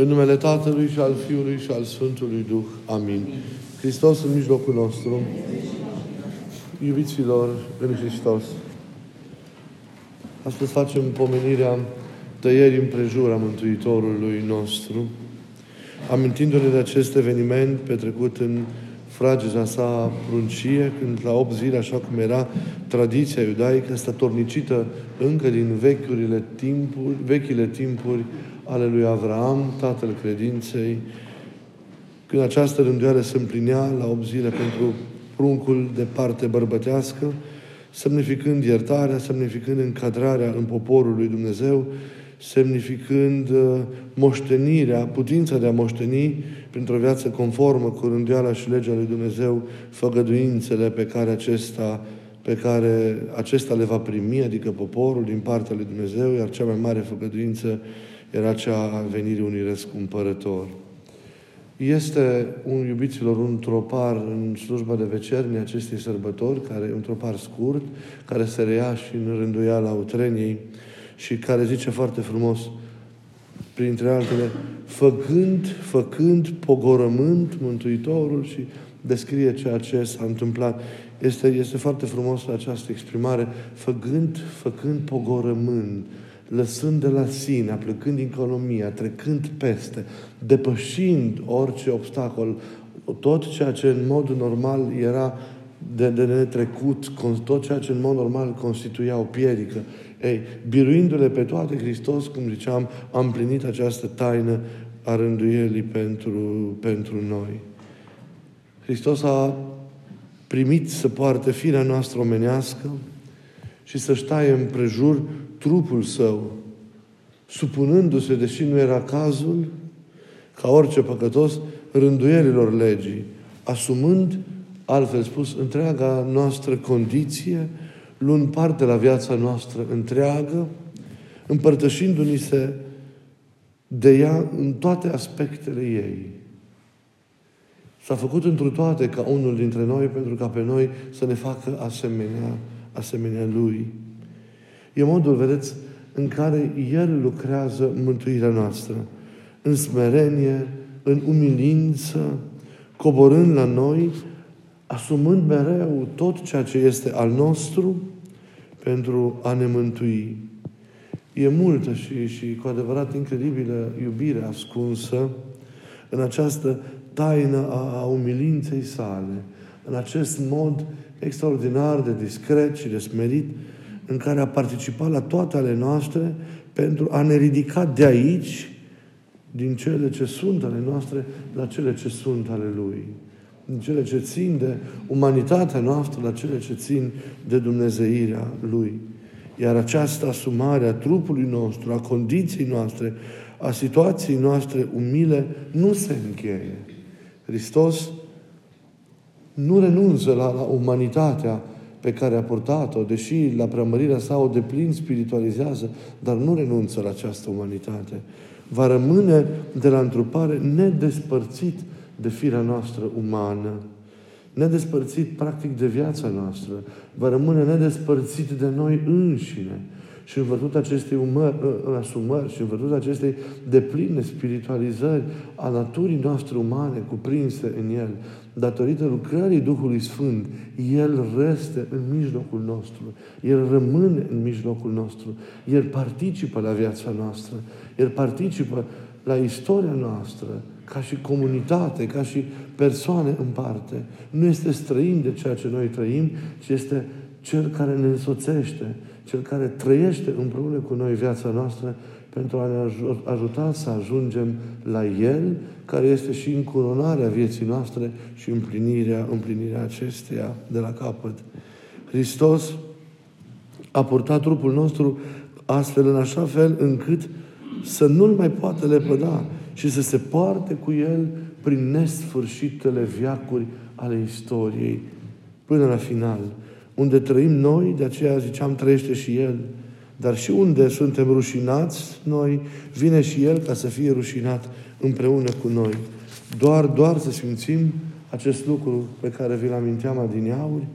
În numele Tatălui și al Fiului și al Sfântului Duh. Amin. Hristos în mijlocul nostru. Iubiților în Hristos. Astăzi facem pomenirea tăierii împrejur a Mântuitorului nostru, amintindu-ne de acest eveniment petrecut în frageza sa pruncie, când la 8 zile, așa cum era tradiția iudaică, statornicită încă din vechiurile timpuri, vechile timpuri ale lui Avraam, tatăl credinței, când această rânduială se împlinea la 8 zile pentru pruncul de parte bărbătească, semnificând iertarea, semnificând încadrarea în poporul lui Dumnezeu, semnificând uh, moștenirea, putința de a moșteni printr-o viață conformă cu rânduiala și legea lui Dumnezeu, făgăduințele pe care acesta pe care acesta le va primi, adică poporul din partea lui Dumnezeu, iar cea mai mare făgăduință era cea a venirii unui răscumpărător. Este un iubiților un tropar în slujba de vecernie acestei sărbători, care un tropar scurt, care se reia și în rânduiala utreniei și care zice foarte frumos, printre altele, făcând, făcând pogorământ Mântuitorul și descrie ceea ce s-a întâmplat. Este, este foarte frumos această exprimare, făcând, făcând pogorământ, lăsând de la sine, aplicând din economia, trecând peste, depășind orice obstacol, tot ceea ce în mod normal era de, de netrecut, tot ceea ce în mod normal constituia o piedică. Ei, biruindu-le pe toate, Hristos, cum ziceam, a împlinit această taină a rânduielii pentru, pentru noi. Hristos a primit să poarte firea noastră omenească și să-și ștaie împrejur trupul său, supunându-se, deși nu era cazul, ca orice păcătos, rânduielilor legii, asumând, altfel spus, întreaga noastră condiție, luând parte la viața noastră întreagă, împărtășindu-ni se de ea în toate aspectele ei. S-a făcut întru toate ca unul dintre noi pentru ca pe noi să ne facă asemenea, asemenea Lui. E modul, vedeți, în care El lucrează mântuirea noastră. În smerenie, în umilință, coborând la noi, asumând mereu tot ceea ce este al nostru pentru a ne mântui. E multă și, și cu adevărat incredibilă iubire ascunsă în această taină a, a umilinței sale, în acest mod extraordinar de discret și de smerit, în care a participat la toate ale noastre pentru a ne ridica de aici, din cele ce sunt ale noastre, la cele ce sunt ale Lui. Din cele ce țin de umanitatea noastră, la cele ce țin de Dumnezeirea Lui. Iar această asumare a trupului nostru, a condiției noastre, a situației noastre umile, nu se încheie. Hristos nu renunță la, la umanitatea pe care a purtat-o, deși la preamărirea sa o deplin spiritualizează, dar nu renunță la această umanitate. Va rămâne de la întrupare nedespărțit de firea noastră umană, nedespărțit practic de viața noastră, va rămâne nedespărțit de noi înșine. Și în văzut acestei umăr, ă, ă, asumări și în văzut acestei depline spiritualizări a naturii noastre umane cuprinse în El, datorită lucrării Duhului Sfânt, El reste în mijlocul nostru. El rămâne în mijlocul nostru. El participă la viața noastră. El participă la istoria noastră, ca și comunitate, ca și persoane în parte. Nu este străin de ceea ce noi trăim, ci este Cel care ne însoțește, Cel care trăiește împreună cu noi viața noastră pentru a ne ajuta să ajungem la El, care este și încununarea vieții noastre și împlinirea, împlinirea acesteia de la capăt. Hristos a purtat trupul nostru astfel, în așa fel, încât să nu-l mai poată lepăda și să se poarte cu el prin nesfârșitele viacuri ale istoriei, până la final. Unde trăim noi, de aceea ziceam, trăiește și El. Dar și unde suntem rușinați, noi, vine și El ca să fie rușinat împreună cu noi. Doar, doar să simțim acest lucru pe care vi-l aminteam adineauri,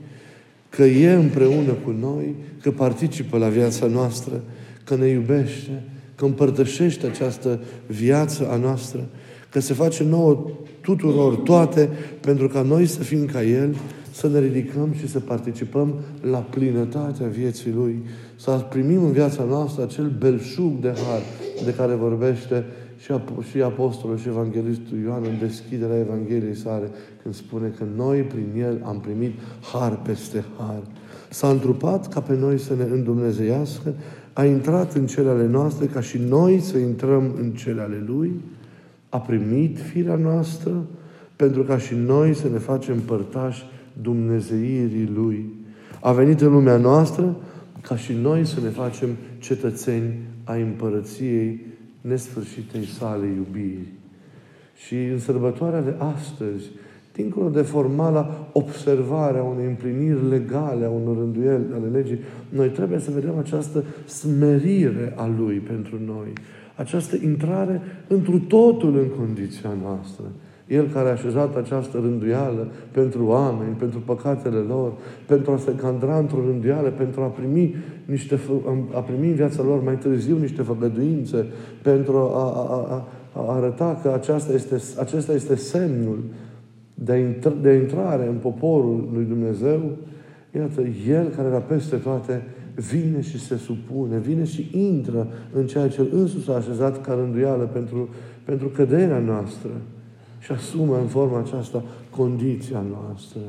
că e împreună cu noi, că participă la viața noastră, că ne iubește, că împărtășește această viață a noastră, că se face nouă tuturor toate pentru ca noi să fim ca El, să ne ridicăm și să participăm la plinătatea vieții Lui, să primim în viața noastră acel belșug de har de care vorbește și, ap- și Apostolul și Evanghelistul Ioan în deschiderea Evangheliei sale, când spune că noi prin El am primit har peste har. S-a întrupat ca pe noi să ne îndumnezeiască, a intrat în cele ale noastre ca și noi să intrăm în cele ale Lui, a primit firea noastră pentru ca și noi să ne facem părtași dumnezeirii Lui. A venit în lumea noastră ca și noi să ne facem cetățeni ai împărăției nesfârșitei sale iubiri. Și în sărbătoarea de astăzi, dincolo de formala observare a unei împliniri legale, a unor rânduieli ale legii, noi trebuie să vedem această smerire a Lui pentru noi. Această intrare întru totul în condiția noastră. El care a așezat această rânduială pentru oameni, pentru păcatele lor, pentru a se cadra într-o rânduială, pentru a primi, niște, a primi în viața lor mai târziu niște făgăduințe, pentru a, a, a, a arăta că aceasta este, acesta este semnul de, a intra, de a intrare în poporul lui Dumnezeu, iată, El care era peste toate, vine și se supune, vine și intră în ceea ce El însuși a așezat ca rânduială pentru, pentru căderea noastră și asumă în forma aceasta condiția noastră.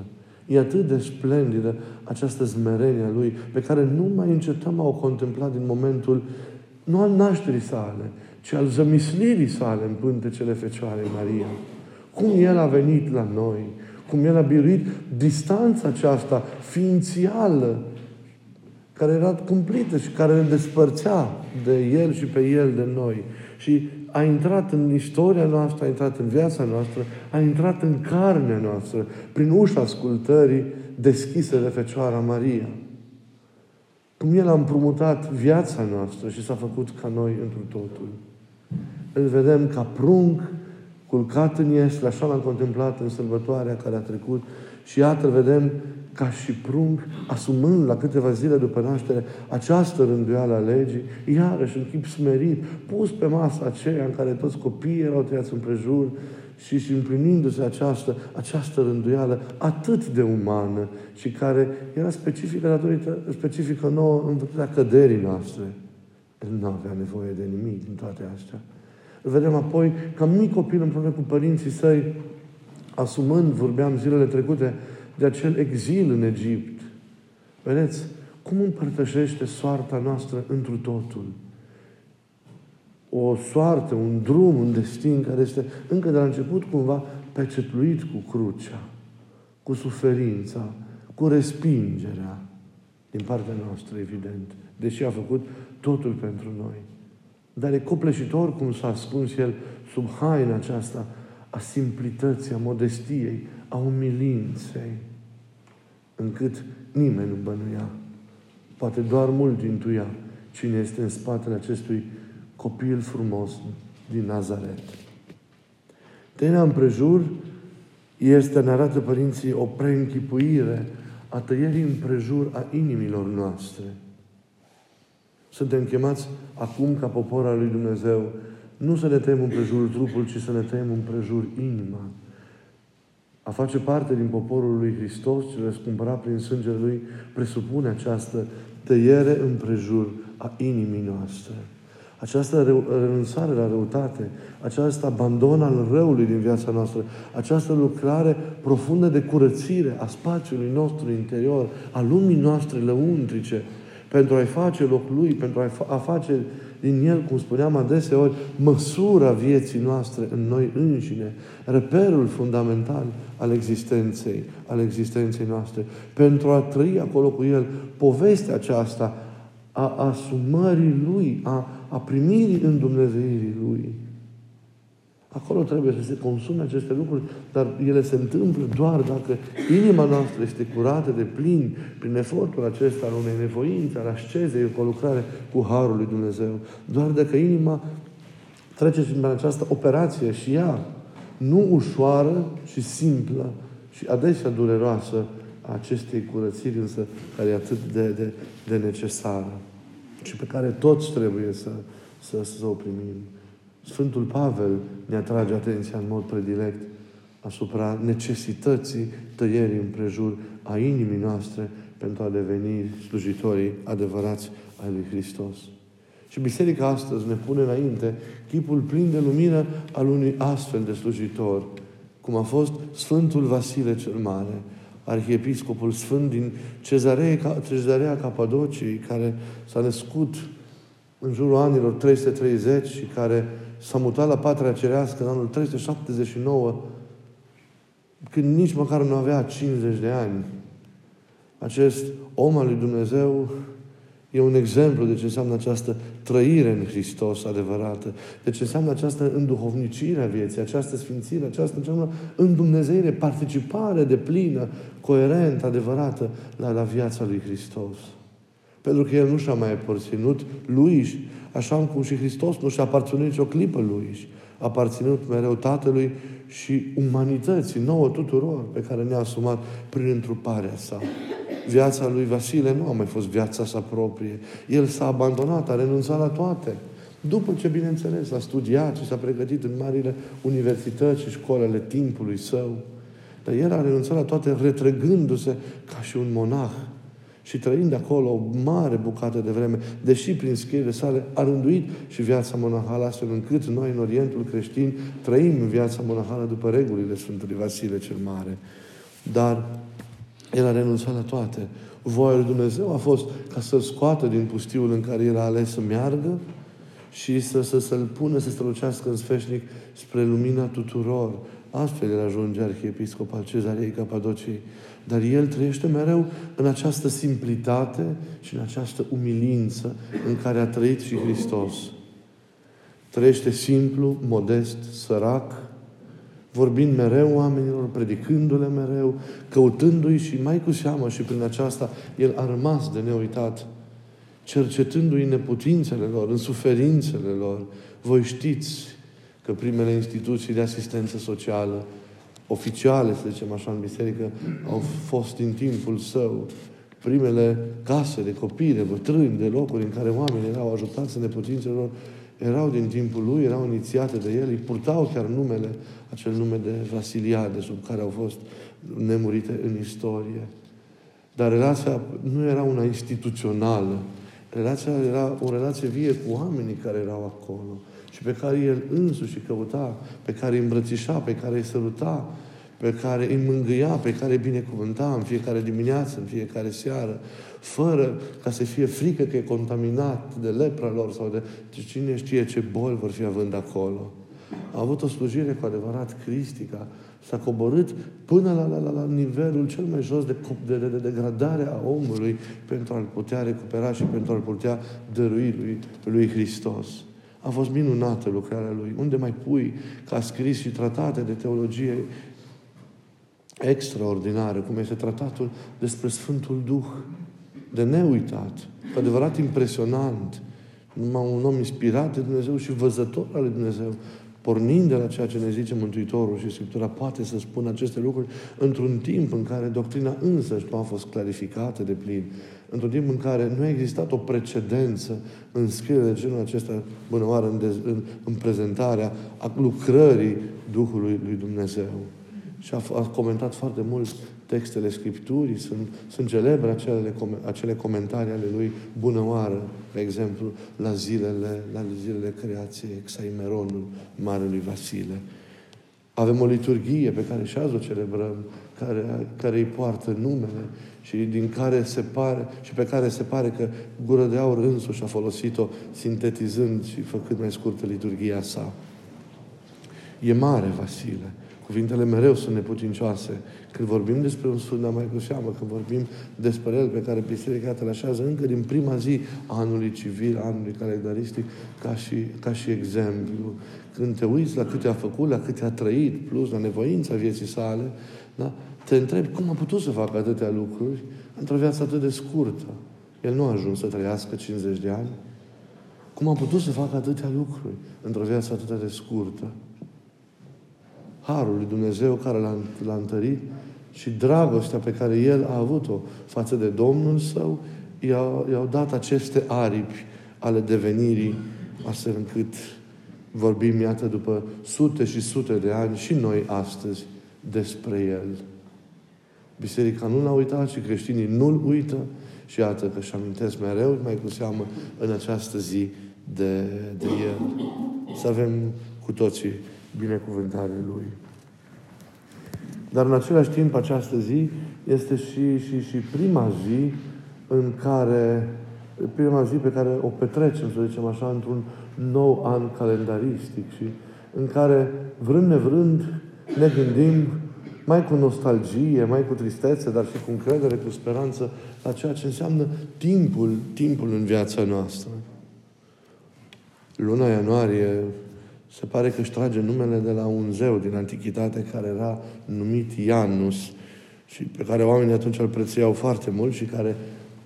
E atât de splendidă această smerenie a Lui, pe care nu mai încetăm a o contempla din momentul, nu al nașterii sale, ci al zămislirii sale în pântecele Fecioarei Maria. Cum El a venit la noi, cum El a biruit distanța aceasta ființială, care era cumplită și care ne despărțea de El și pe El de noi. Și a intrat în istoria noastră, a intrat în viața noastră, a intrat în carnea noastră, prin ușa ascultării deschise de Fecioara Maria. Cum El a împrumutat viața noastră și s-a făcut ca noi într totul. Îl vedem ca prunc, culcat în iesle, așa l-am contemplat în sărbătoarea care a trecut și iată vedem ca și prunc, asumând la câteva zile după naștere această rânduială a legii, iarăși în chip smerit, pus pe masa aceea în care toți copiii erau tăiați împrejur și, și împlinindu-se această, această rânduială atât de umană și care era specifică datorită, specifică nouă în vârtea căderii noastre. El nu avea nevoie de nimic din toate astea. Îl vedem apoi ca mic copil împreună cu părinții săi, asumând, vorbeam zilele trecute, de acel exil în Egipt. Vedeți? Cum împărtășește soarta noastră întru totul? O soartă, un drum, un destin care este încă de la început cumva pecetluit cu crucea, cu suferința, cu respingerea din partea noastră, evident, deși a făcut totul pentru noi. Dar e copleșitor cum s-a ascuns El sub haina aceasta a simplității, a modestiei, a umilinței, încât nimeni nu bănuia. Poate doar mult intuia cine este în spatele acestui copil frumos din Nazaret. Tăierea împrejur este, ne arată părinții, o preînchipuire a tăierii împrejur a inimilor noastre. Suntem chemați acum ca popor al lui Dumnezeu nu să ne tăiem împrejur trupul, ci să ne tăiem împrejur inima. A face parte din poporul lui Hristos, ce răscumpărat prin sângele Lui, presupune această tăiere împrejur a inimii noastre. Această renunțare la răutate, această abandon al răului din viața noastră, această lucrare profundă de curățire a spațiului nostru interior, a lumii noastre lăuntrice, pentru a-i face loc Lui, pentru a face din El, cum spuneam adeseori, măsura vieții noastre în noi înșine, reperul fundamental al existenței, al existenței noastre, pentru a trăi acolo cu El povestea aceasta a asumării Lui, a, a primirii în Dumnezeirii Lui. Acolo trebuie să se consume aceste lucruri, dar ele se întâmplă doar dacă inima noastră este curată de plin prin efortul acesta al unei nevoințe, al ascezei, cu o lucrare cu Harul lui Dumnezeu. Doar dacă inima trece prin această operație și ea, nu ușoară și simplă și adesea dureroasă a acestei curățiri, însă care e atât de, de, de necesară și pe care toți trebuie să, să, să o primim. Sfântul Pavel ne atrage atenția în mod predilect asupra necesității tăierii împrejur a inimii noastre pentru a deveni slujitorii adevărați ai lui Hristos. Și Biserica astăzi ne pune înainte chipul plin de lumină al unui astfel de slujitor, cum a fost Sfântul Vasile cel Mare, arhiepiscopul sfânt din Cezarea, Cezarea Capadociei, care s-a născut în jurul anilor 330 și care s-a mutat la patria cerească în anul 379, când nici măcar nu avea 50 de ani. Acest om al lui Dumnezeu E un exemplu de ce înseamnă această trăire în Hristos adevărată, de ce înseamnă această înduhovnicire a vieții, această sfințire, această înseamnă îndumnezeire, participare de plină, coerentă, adevărată la, la viața lui Hristos. Pentru că El nu și-a mai aparținut lui, așa cum și Hristos nu și-a aparținut nicio clipă lui, a aparținut mereu Tatălui și umanității nouă tuturor pe care ne-a asumat prin întruparea sa viața lui Vasile nu a mai fost viața sa proprie. El s-a abandonat, a renunțat la toate. După ce, bineînțeles, a studiat și s-a pregătit în marile universități și școlile timpului său, dar el a renunțat la toate retrăgându-se ca și un monah și trăind acolo o mare bucată de vreme, deși prin scrierile sale a rânduit și viața monahală astfel încât noi în Orientul creștin trăim viața monahală după regulile Sfântului Vasile cel Mare. Dar el a renunțat la toate. Voia lui Dumnezeu a fost ca să-l scoată din pustiul în care el a ales să meargă și să, să, să-l pună să strălucească în sfeșnic spre lumina tuturor. Astfel el ajunge arhiepiscop al Cezarei Capadociei. Dar el trăiește mereu în această simplitate și în această umilință în care a trăit și Hristos. Trăiește simplu, modest, sărac, vorbind mereu oamenilor, predicându-le mereu, căutându-i și mai cu seamă și prin aceasta el a rămas de neuitat, cercetându-i neputințele lor, în suferințele lor. Voi știți că primele instituții de asistență socială, oficiale, să zicem așa, în biserică, au fost în timpul său primele case de copii, de bătrâni, de locuri în care oamenii erau ajutați în neputințele lor, erau din timpul lui, erau inițiate de el, îi purtau chiar numele, acel nume de Vasiliade, sub care au fost nemurite în istorie. Dar relația nu era una instituțională. Relația era o relație vie cu oamenii care erau acolo și pe care el însuși căuta, pe care îi îmbrățișa, pe care îi săruta, pe care îi mângâia, pe care îi binecuvânta în fiecare dimineață, în fiecare seară, fără ca să fie frică că e contaminat de lepra lor sau de cine știe ce boli vor fi având acolo. A avut o slujire cu adevărat cristică. S-a coborât până la, la, la, la nivelul cel mai jos de, de, de, de degradare a omului pentru a-l putea recupera și pentru a-l putea dărui lui, lui Hristos. A fost minunată lucrarea lui. Unde mai pui că a scris și tratate de teologie extraordinare, cum este tratatul despre Sfântul Duh, de neuitat, cu adevărat impresionant, numai un om inspirat de Dumnezeu și văzător al lui Dumnezeu, pornind de la ceea ce ne zice Mântuitorul și Scriptura, poate să spună aceste lucruri într-un timp în care doctrina însăși nu a fost clarificată de plin, într-un timp în care nu a existat o precedență în scrierile de genul acesta, bună oară, în, dez, în, în prezentarea a lucrării Duhului lui Dumnezeu. Și a, a comentat foarte mult textele Scripturii, sunt, sunt celebre acele, acele comentarii ale lui Bunăoară, de exemplu, la zilele, la zilele creației, Exaimeronul Marelui Vasile. Avem o liturghie pe care și azi o celebrăm, care, care îi poartă numele și din care se pare, și pe care se pare că Gură de Aur însuși a folosit-o sintetizând și făcând mai scurtă liturghia sa. E mare Vasile. Cuvintele mereu sunt neputincioase. Când vorbim despre un sfânt, mai cu seamă, când vorbim despre el pe care Biserica te așează încă din prima zi a anului civil, anului calendaristic, ca și, ca și exemplu. Când te uiți la câte a făcut, la câte a trăit, plus la nevoința vieții sale, da? te întrebi cum a putut să facă atâtea lucruri într-o viață atât de scurtă. El nu a ajuns să trăiască 50 de ani. Cum a putut să facă atâtea lucruri într-o viață atât de scurtă? Harul lui Dumnezeu care l-a, l-a întărit și dragostea pe care el a avut-o față de Domnul său, i-au, i-au dat aceste aripi ale devenirii astfel încât vorbim, iată, după sute și sute de ani și noi astăzi despre El. Biserica nu l-a uitat și creștinii nu-L uită și iată că își amintesc mereu, mai cu seamă, în această zi de, de El. Să avem cu toții binecuvântare Lui. Dar în același timp, această zi este și, și, și prima zi în care, prima zi pe care o petrecem, să zicem așa, într-un nou an calendaristic și în care, vrând nevrând, ne gândim mai cu nostalgie, mai cu tristețe, dar și cu încredere, cu speranță, la ceea ce înseamnă timpul, timpul în viața noastră. Luna ianuarie se pare că își trage numele de la un zeu din antichitate care era numit Ianus și pe care oamenii atunci îl prețuiau foarte mult și care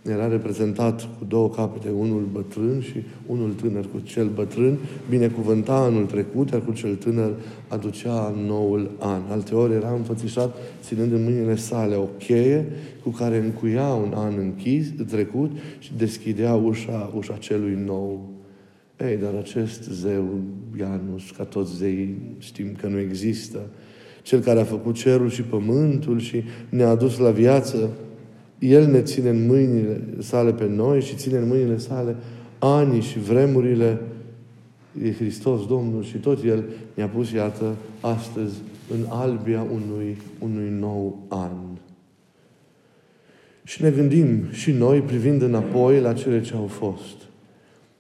era reprezentat cu două capete, unul bătrân și unul tânăr. Cu cel bătrân binecuvânta anul trecut, iar cu cel tânăr aducea noul an. Alteori era înfățișat ținând în mâinile sale o cheie cu care încuia un an închis, trecut și deschidea ușa, ușa celui nou. Ei, dar acest zeu, Ianus, ca toți zei, știm că nu există. Cel care a făcut cerul și pământul și ne-a adus la viață, El ne ține în mâinile sale pe noi și ține în mâinile sale anii și vremurile. E Hristos Domnul și tot El ne-a pus, iată, astăzi în albia unui, unui nou an. Și ne gândim și noi, privind înapoi la cele ce au fost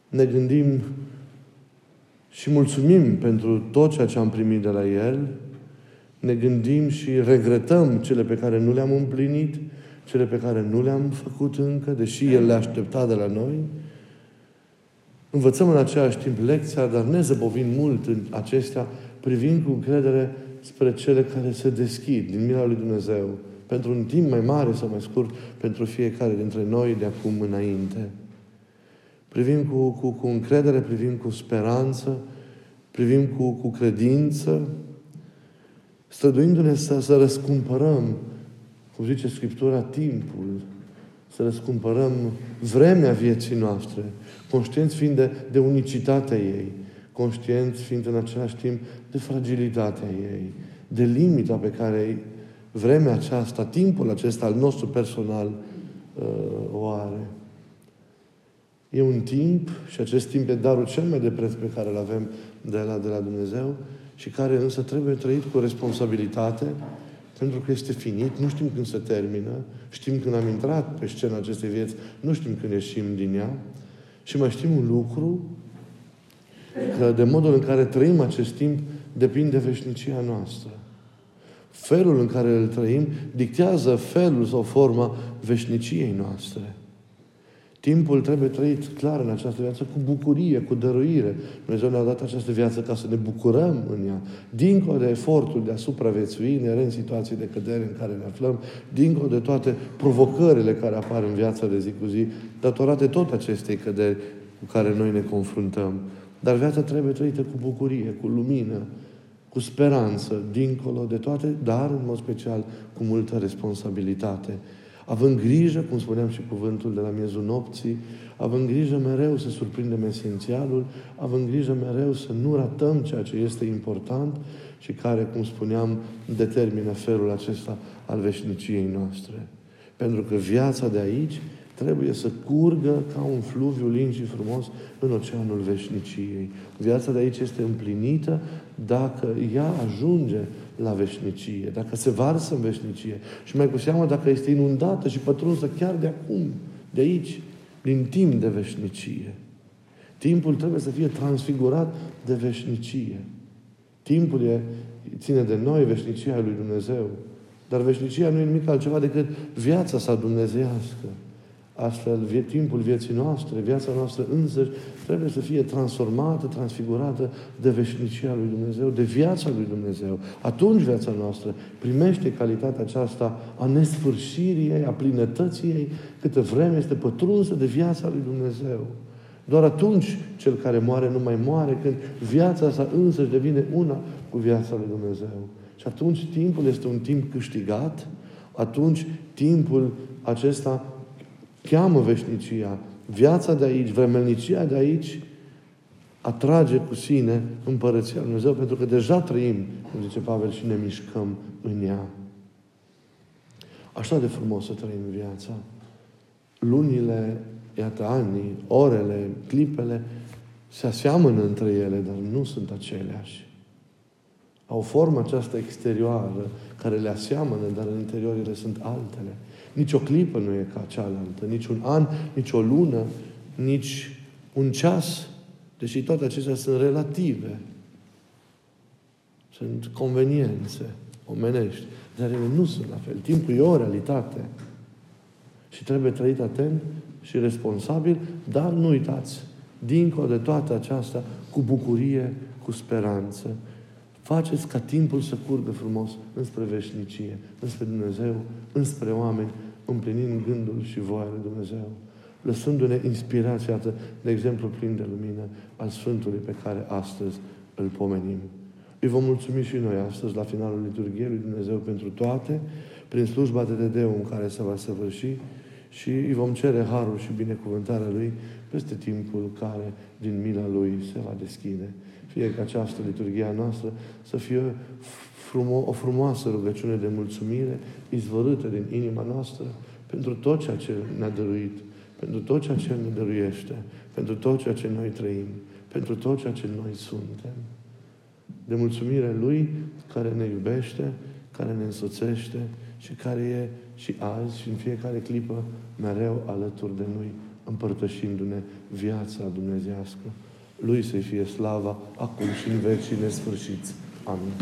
ne gândim și mulțumim pentru tot ceea ce am primit de la El, ne gândim și regretăm cele pe care nu le-am împlinit, cele pe care nu le-am făcut încă, deși El le aștepta de la noi. Învățăm în același timp lecția, dar ne zăbovim mult în acestea, privind cu încredere spre cele care se deschid din mila lui Dumnezeu, pentru un timp mai mare sau mai scurt, pentru fiecare dintre noi de acum înainte privim cu, cu, cu încredere, privim cu speranță, privim cu, cu credință, străduindu-ne să, să răscumpărăm, cum zice Scriptura, timpul, să răscumpărăm vremea vieții noastre, conștienți fiind de, de unicitatea ei, conștienți fiind în același timp de fragilitatea ei, de limita pe care vremea aceasta, timpul acesta al nostru personal uh, o are. E un timp și acest timp e darul cel mai de preț pe care îl avem de la, de la Dumnezeu și care însă trebuie trăit cu responsabilitate pentru că este finit, nu știm când se termină, știm când am intrat pe scena acestei vieți, nu știm când ieșim din ea și mai știm un lucru, că de modul în care trăim acest timp depinde veșnicia noastră. Felul în care îl trăim dictează felul sau forma veșniciei noastre. Timpul trebuie trăit clar în această viață cu bucurie, cu dăruire. Dumnezeu ne-a dat această viață ca să ne bucurăm în ea. Dincolo de efortul de a supraviețui, ne în situații de cădere în care ne aflăm, dincolo de toate provocările care apar în viața de zi cu zi, datorate tot acestei căderi cu care noi ne confruntăm. Dar viața trebuie trăită cu bucurie, cu lumină, cu speranță, dincolo de toate, dar în mod special cu multă responsabilitate având grijă, cum spuneam și cuvântul de la miezul nopții, având grijă mereu să surprindem esențialul, având grijă mereu să nu ratăm ceea ce este important și care, cum spuneam, determină felul acesta al veșniciei noastre. Pentru că viața de aici trebuie să curgă ca un fluviu lin și frumos în oceanul veșniciei. Viața de aici este împlinită dacă ea ajunge la veșnicie, dacă se varsă în veșnicie și mai cu seamă dacă este inundată și pătrunsă chiar de acum, de aici, din timp de veșnicie. Timpul trebuie să fie transfigurat de veșnicie. Timpul e, ține de noi veșnicia lui Dumnezeu. Dar veșnicia nu e nimic altceva decât viața sa dumnezeiască. Astfel, vie, timpul vieții noastre, viața noastră însăși, trebuie să fie transformată, transfigurată de veșnicia lui Dumnezeu, de viața lui Dumnezeu. Atunci viața noastră primește calitatea aceasta a nesfârșirii ei, a plinătății ei, câtă vreme este pătrunsă de viața lui Dumnezeu. Doar atunci cel care moare nu mai moare, când viața sa însăși devine una cu viața lui Dumnezeu. Și atunci timpul este un timp câștigat, atunci timpul acesta cheamă veșnicia. Viața de aici, vremelnicia de aici, atrage cu sine împărăția Lui Dumnezeu, pentru că deja trăim, cum zice Pavel, și ne mișcăm în ea. Așa de frumos să trăim viața. Lunile, iată, anii, orele, clipele, se aseamănă între ele, dar nu sunt aceleași. Au formă această exterioară care le aseamănă, dar în interior ele sunt altele. Nici o clipă nu e ca cealaltă, nici un an, nici o lună, nici un ceas, deși toate acestea sunt relative. Sunt conveniențe omenești, dar ele nu sunt la fel. Timpul e o realitate. Și trebuie trăit atent și responsabil, dar nu uitați, dincolo de toată aceasta, cu bucurie, cu speranță. Faceți ca timpul să curgă frumos înspre veșnicie, înspre Dumnezeu, înspre oameni, împlinind gândul și voia lui Dumnezeu. Lăsându-ne inspirația, de exemplu plin de lumină, al Sfântului pe care astăzi îl pomenim. Îi vom mulțumi și noi astăzi, la finalul liturgiei lui Dumnezeu, pentru toate, prin slujba de Dedeu în care se va săvârși și îi vom cere harul și binecuvântarea Lui peste timpul care, din mila Lui, se va deschide. Fie că această liturghie a noastră să fie frumo- o frumoasă rugăciune de mulțumire izvorâtă din inima noastră pentru tot ceea ce ne-a dăruit, pentru tot ceea ce ne dăruiește, pentru tot ceea ce noi trăim, pentru tot ceea ce noi suntem. De mulțumire Lui care ne iubește, care ne însoțește și care e și azi și în fiecare clipă mereu alături de noi, împărtășindu-ne viața dumnezească. Lui să fie slava acum și în vecii nesfârșiți. Amin.